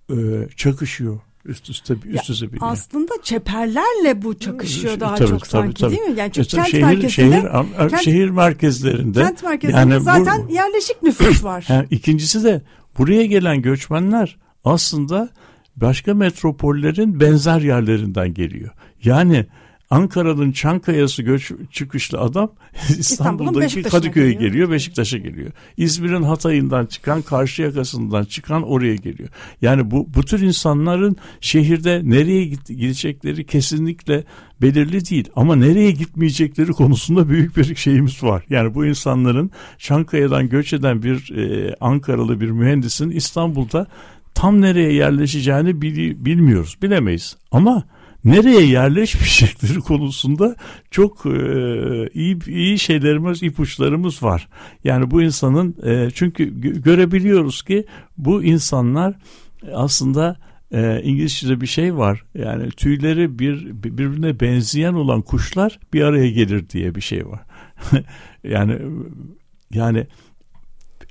e, çakışıyor. Üst üste üst üste bir. Aslında çeperlerle bu çakışıyor daha tabii, çok tabii, sanki tabii. değil mi? Yani çünkü kent şehir, merkezinde şehir, kent, şehir merkezlerinde kent merkezinde yani zaten bu, yerleşik nüfus var. [CLEARS THROAT] Yani ikincisi de buraya gelen göçmenler aslında başka metropollerin benzer yerlerinden geliyor. Yani Ankara'nın Çankaya'sı göç çıkışlı adam [LAUGHS] İstanbul'daki Kadıköy'e geliyor, geliyor Beşiktaş'a geliyor. İzmir'in Hatay'ından çıkan karşı yakasından çıkan oraya geliyor. Yani bu bu tür insanların şehirde nereye gidecekleri kesinlikle belirli değil ama nereye gitmeyecekleri konusunda büyük bir şeyimiz var. Yani bu insanların Çankaya'dan göç eden bir e, Ankaralı bir mühendisin İstanbul'da tam nereye yerleşeceğini bilmiyoruz, bilemeyiz. Ama nereye yerleşmeyecekleri [LAUGHS] konusunda çok e, iyi iyi şeylerimiz, ipuçlarımız var. Yani bu insanın e, çünkü görebiliyoruz ki bu insanlar aslında e, İngilizce'de bir şey var. Yani tüyleri bir birbirine benzeyen olan kuşlar bir araya gelir diye bir şey var. [LAUGHS] yani yani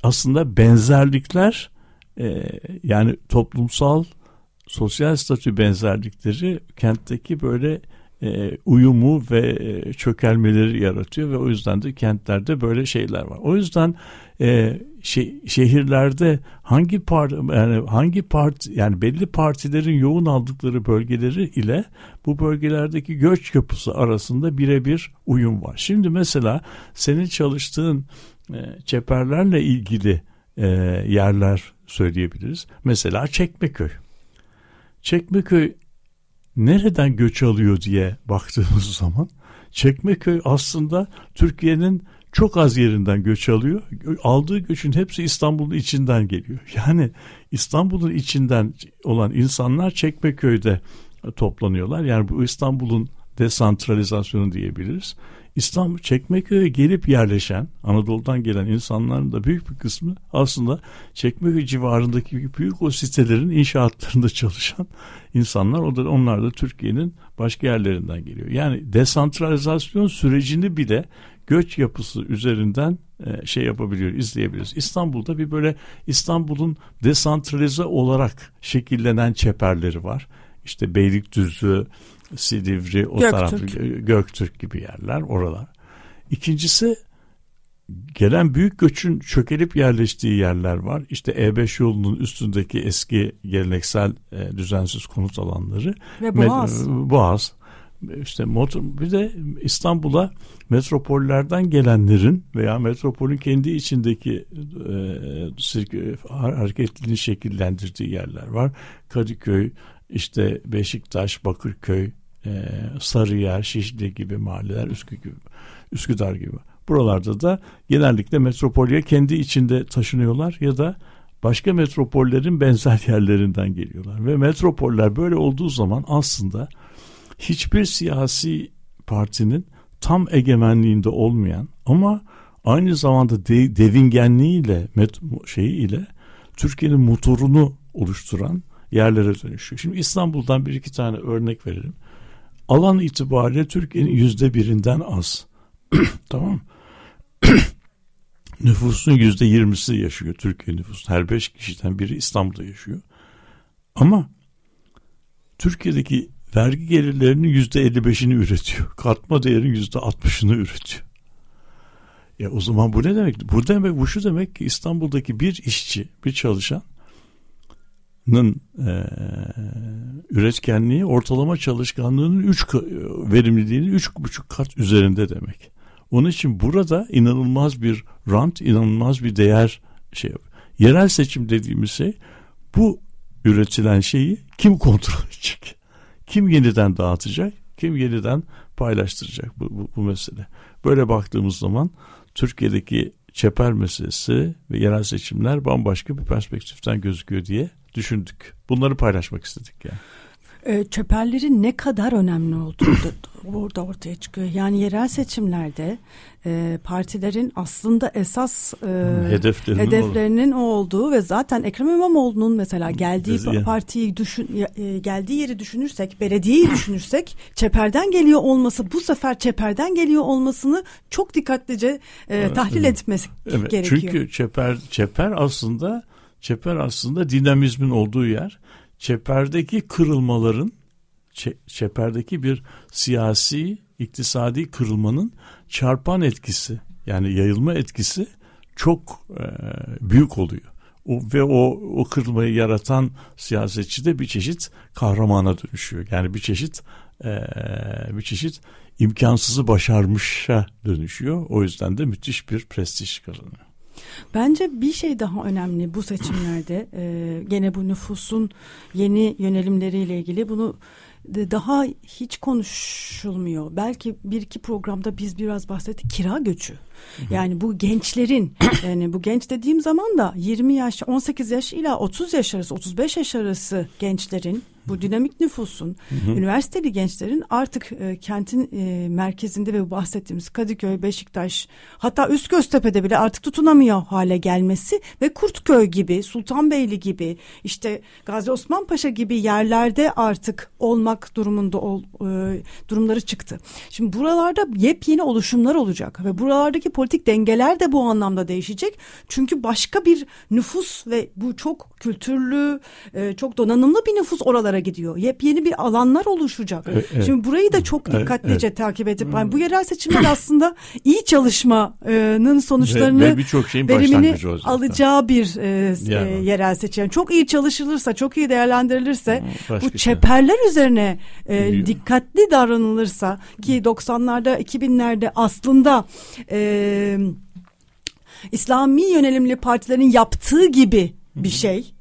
aslında benzerlikler e, yani toplumsal sosyal statü benzerlikleri kentteki böyle e, uyumu ve e, çökelmeleri yaratıyor ve o yüzden de kentlerde böyle şeyler var. O yüzden e, şey, şehirlerde hangi part yani hangi part yani belli partilerin yoğun aldıkları bölgeleri ile bu bölgelerdeki göç yapısı arasında birebir uyum var. Şimdi mesela senin çalıştığın e, çeperlerle ilgili e, yerler söyleyebiliriz. Mesela Çekmeköy. Çekmeköy nereden göç alıyor diye baktığımız [LAUGHS] zaman Çekmeköy aslında Türkiye'nin çok az yerinden göç alıyor. Aldığı göçün hepsi İstanbul'un içinden geliyor. [LAUGHS] Yani İstanbul'un içinden olan insanlar Çekmeköy'de toplanıyorlar. Yani bu İstanbul'un desantralizasyonu diyebiliriz. İstanbul Çekmeköy'e gelip yerleşen Anadolu'dan gelen insanların da büyük bir kısmı aslında Çekmeköy civarındaki büyük o sitelerin inşaatlarında [LAUGHS] çalışan insanlar. O da onlar da Türkiye'nin başka yerlerinden geliyor. Yani desantralizasyon sürecini bile göç yapısı üzerinden e, şey yapabiliyor, izleyebiliriz. İstanbul'da bir böyle İstanbul'un desantralize olarak şekillenen çeperleri var. İşte Beylikdüzü, Silivri, o Göktürk. tarafı Göktürk gibi yerler oralar. İkincisi gelen büyük göçün çökelip yerleştiği yerler var. İşte E5 yolunun üstündeki eski geleneksel e, düzensiz konut alanları. Ve Boğaz. Med- Boğaz. İşte motor, bir de İstanbul'a metropollerden gelenlerin veya metropolün kendi içindeki e, hareketliliğini şekillendirdiği yerler var. Kadıköy, işte Beşiktaş, Bakırköy, e, Sarıyer, Şişli gibi mahalleler, Üskü gibi, Üsküdar gibi. Buralarda da genellikle metropolye kendi içinde taşınıyorlar ya da başka metropollerin benzer [LAUGHS] yerlerinden geliyorlar. Ve metropoller böyle olduğu zaman aslında hiçbir siyasi partinin tam egemenliğinde olmayan ama aynı zamanda de, devingenliğiyle met, şeyi ile Türkiye'nin motorunu oluşturan yerlere dönüşüyor. Şimdi İstanbul'dan bir iki tane örnek verelim. Alan itibariyle Türkiye'nin yüzde birinden az. [CLEARS THROAT] tamam [CLEARS THROAT] Nüfusun yüzde yirmisi yaşıyor Türkiye nüfusu. Her beş kişiden biri İstanbul'da yaşıyor. Ama Türkiye'deki vergi gelirlerinin yüzde elli beşini üretiyor. Katma değerin yüzde altmışını üretiyor. Ya o zaman bu ne demek? Bu demek bu şu demek ki İstanbul'daki bir işçi, bir çalışan nın e, üretkenliği ortalama çalışkanlığının 3 verimliliğinin üç buçuk kat üzerinde demek. Onun için burada inanılmaz bir rant, inanılmaz bir değer şey. Yerel seçim dediğimiz şey bu üretilen şeyi kim kontrol [LAUGHS] edecek? Kim yeniden dağıtacak? Kim yeniden paylaştıracak bu, bu, bu mesele? Böyle baktığımız zaman Türkiye'deki çeper meselesi ve yerel seçimler bambaşka bir perspektiften gözüküyor diye düşündük. Bunları paylaşmak istedik yani. E, çöperlerin ne kadar önemli olduğu da [LAUGHS] orada ortaya çıkıyor. Yani yerel seçimlerde e, partilerin aslında esas e, hedeflerinin, hedeflerinin o olduğu ve zaten Ekrem İmamoğlu'nun mesela geldiği Biz, partiyi düşün e, geldiği yeri düşünürsek, belediyeyi düşünürsek çeperden geliyor olması bu sefer çeperden geliyor olmasını çok dikkatlice e, evet, tahlil evet. etmesi evet, gerekiyor. Çünkü çeper çeper aslında çeper aslında dinamizmin olduğu yer. Çeperdeki kırılmaların çeperdeki bir siyasi, iktisadi kırılmanın çarpan etkisi yani yayılma etkisi çok e, büyük oluyor. O, ve o, o kırılmayı yaratan siyasetçi de bir çeşit kahramana dönüşüyor. Yani bir çeşit e, bir çeşit imkansızı başarmışa dönüşüyor. O yüzden de müthiş bir prestij kazanıyor. Bence bir şey daha önemli bu seçimlerde. Ee, gene bu nüfusun yeni yönelimleriyle ilgili bunu daha hiç konuşulmuyor. Belki bir iki programda biz biraz bahsettik kira göçü. Yani bu gençlerin [COUGHS] yani bu genç dediğim zaman da 20 yaş 18 yaş ila 30 yaş arası 35 yaş arası gençlerin bu dinamik nüfusun, hı hı. üniversiteli gençlerin artık e, kentin e, merkezinde ve bahsettiğimiz Kadıköy, Beşiktaş, hatta Üsköztepe'de bile artık tutunamıyor hale gelmesi ve Kurtköy gibi, Sultanbeyli gibi, işte Gazi Osman Paşa gibi yerlerde artık olmak durumunda ol, e, durumları çıktı. Şimdi buralarda yepyeni oluşumlar olacak ve buralardaki politik dengeler de bu anlamda değişecek. Çünkü başka bir nüfus ve bu çok kültürlü, e, çok donanımlı bir nüfus oralara gidiyor. Yepyeni bir alanlar oluşacak. Evet, evet. Şimdi burayı da çok dikkatlice evet, takip edip yani bu yerel seçimler aslında iyi çalışmanın sonuçlarını ve, ve birçok şeyin verimini alacağı bir e, yani. e, yerel seçim. çok iyi çalışılırsa, çok iyi değerlendirilirse Başka bu şey. çeperler şey. üzerine e, dikkatli davranılırsa ki 90'larda 2000'lerde aslında e, İslami yönelimli partilerin yaptığı gibi bir şey.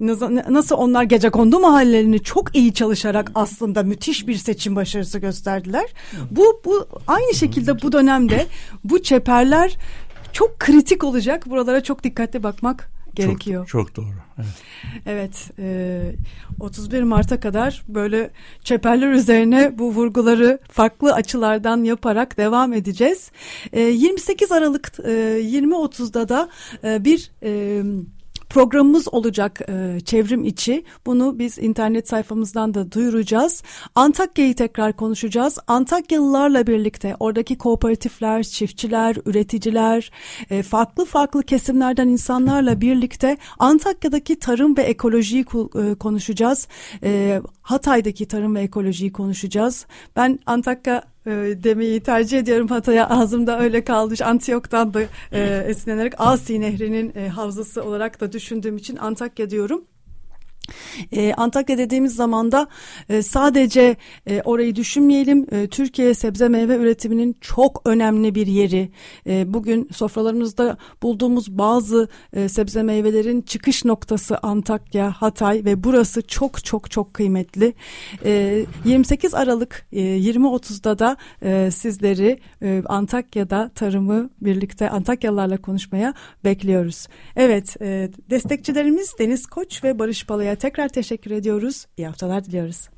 Nasıl onlar gece kondu mahallelerini çok iyi çalışarak aslında müthiş bir seçim başarısı gösterdiler. Bu bu aynı şekilde bu dönemde bu çeperler çok kritik olacak. Buralara çok dikkatli bakmak gerekiyor. Çok, çok doğru. Evet. Evet. E, 31 Mart'a kadar böyle çeperler üzerine bu vurguları farklı açılardan yaparak devam edeceğiz. E, 28 Aralık e, 20.30'da da e, bir e, programımız olacak e, çevrim içi. Bunu biz internet sayfamızdan da duyuracağız. Antakya'yı tekrar konuşacağız. Antakyalılarla birlikte oradaki kooperatifler, çiftçiler, üreticiler, e, farklı farklı kesimlerden insanlarla birlikte Antakya'daki tarım ve ekolojiyi e, konuşacağız. E, Hatay'daki tarım ve ekolojiyi konuşacağız. Ben Antakya e, demeyi tercih ediyorum. Hatay'a ağzımda öyle kalmış. Antiyok'tan da e, esinlenerek Asi Nehri'nin e, havzası olarak da düşündüğüm için Antakya diyorum. E, Antakya dediğimiz zaman da e, sadece e, orayı düşünmeyelim. E, Türkiye sebze meyve üretiminin çok önemli bir yeri. E, bugün sofralarımızda bulduğumuz bazı e, sebze meyvelerin çıkış noktası Antakya, Hatay ve burası çok çok çok kıymetli. E, 28 Aralık e, 20.30'da da e, sizleri e, Antakya'da tarımı birlikte Antakyalılarla konuşmaya bekliyoruz. Evet, e, destekçilerimiz Deniz Koç ve Barış Palaya tekrar teşekkür ediyoruz. İyi haftalar diliyoruz.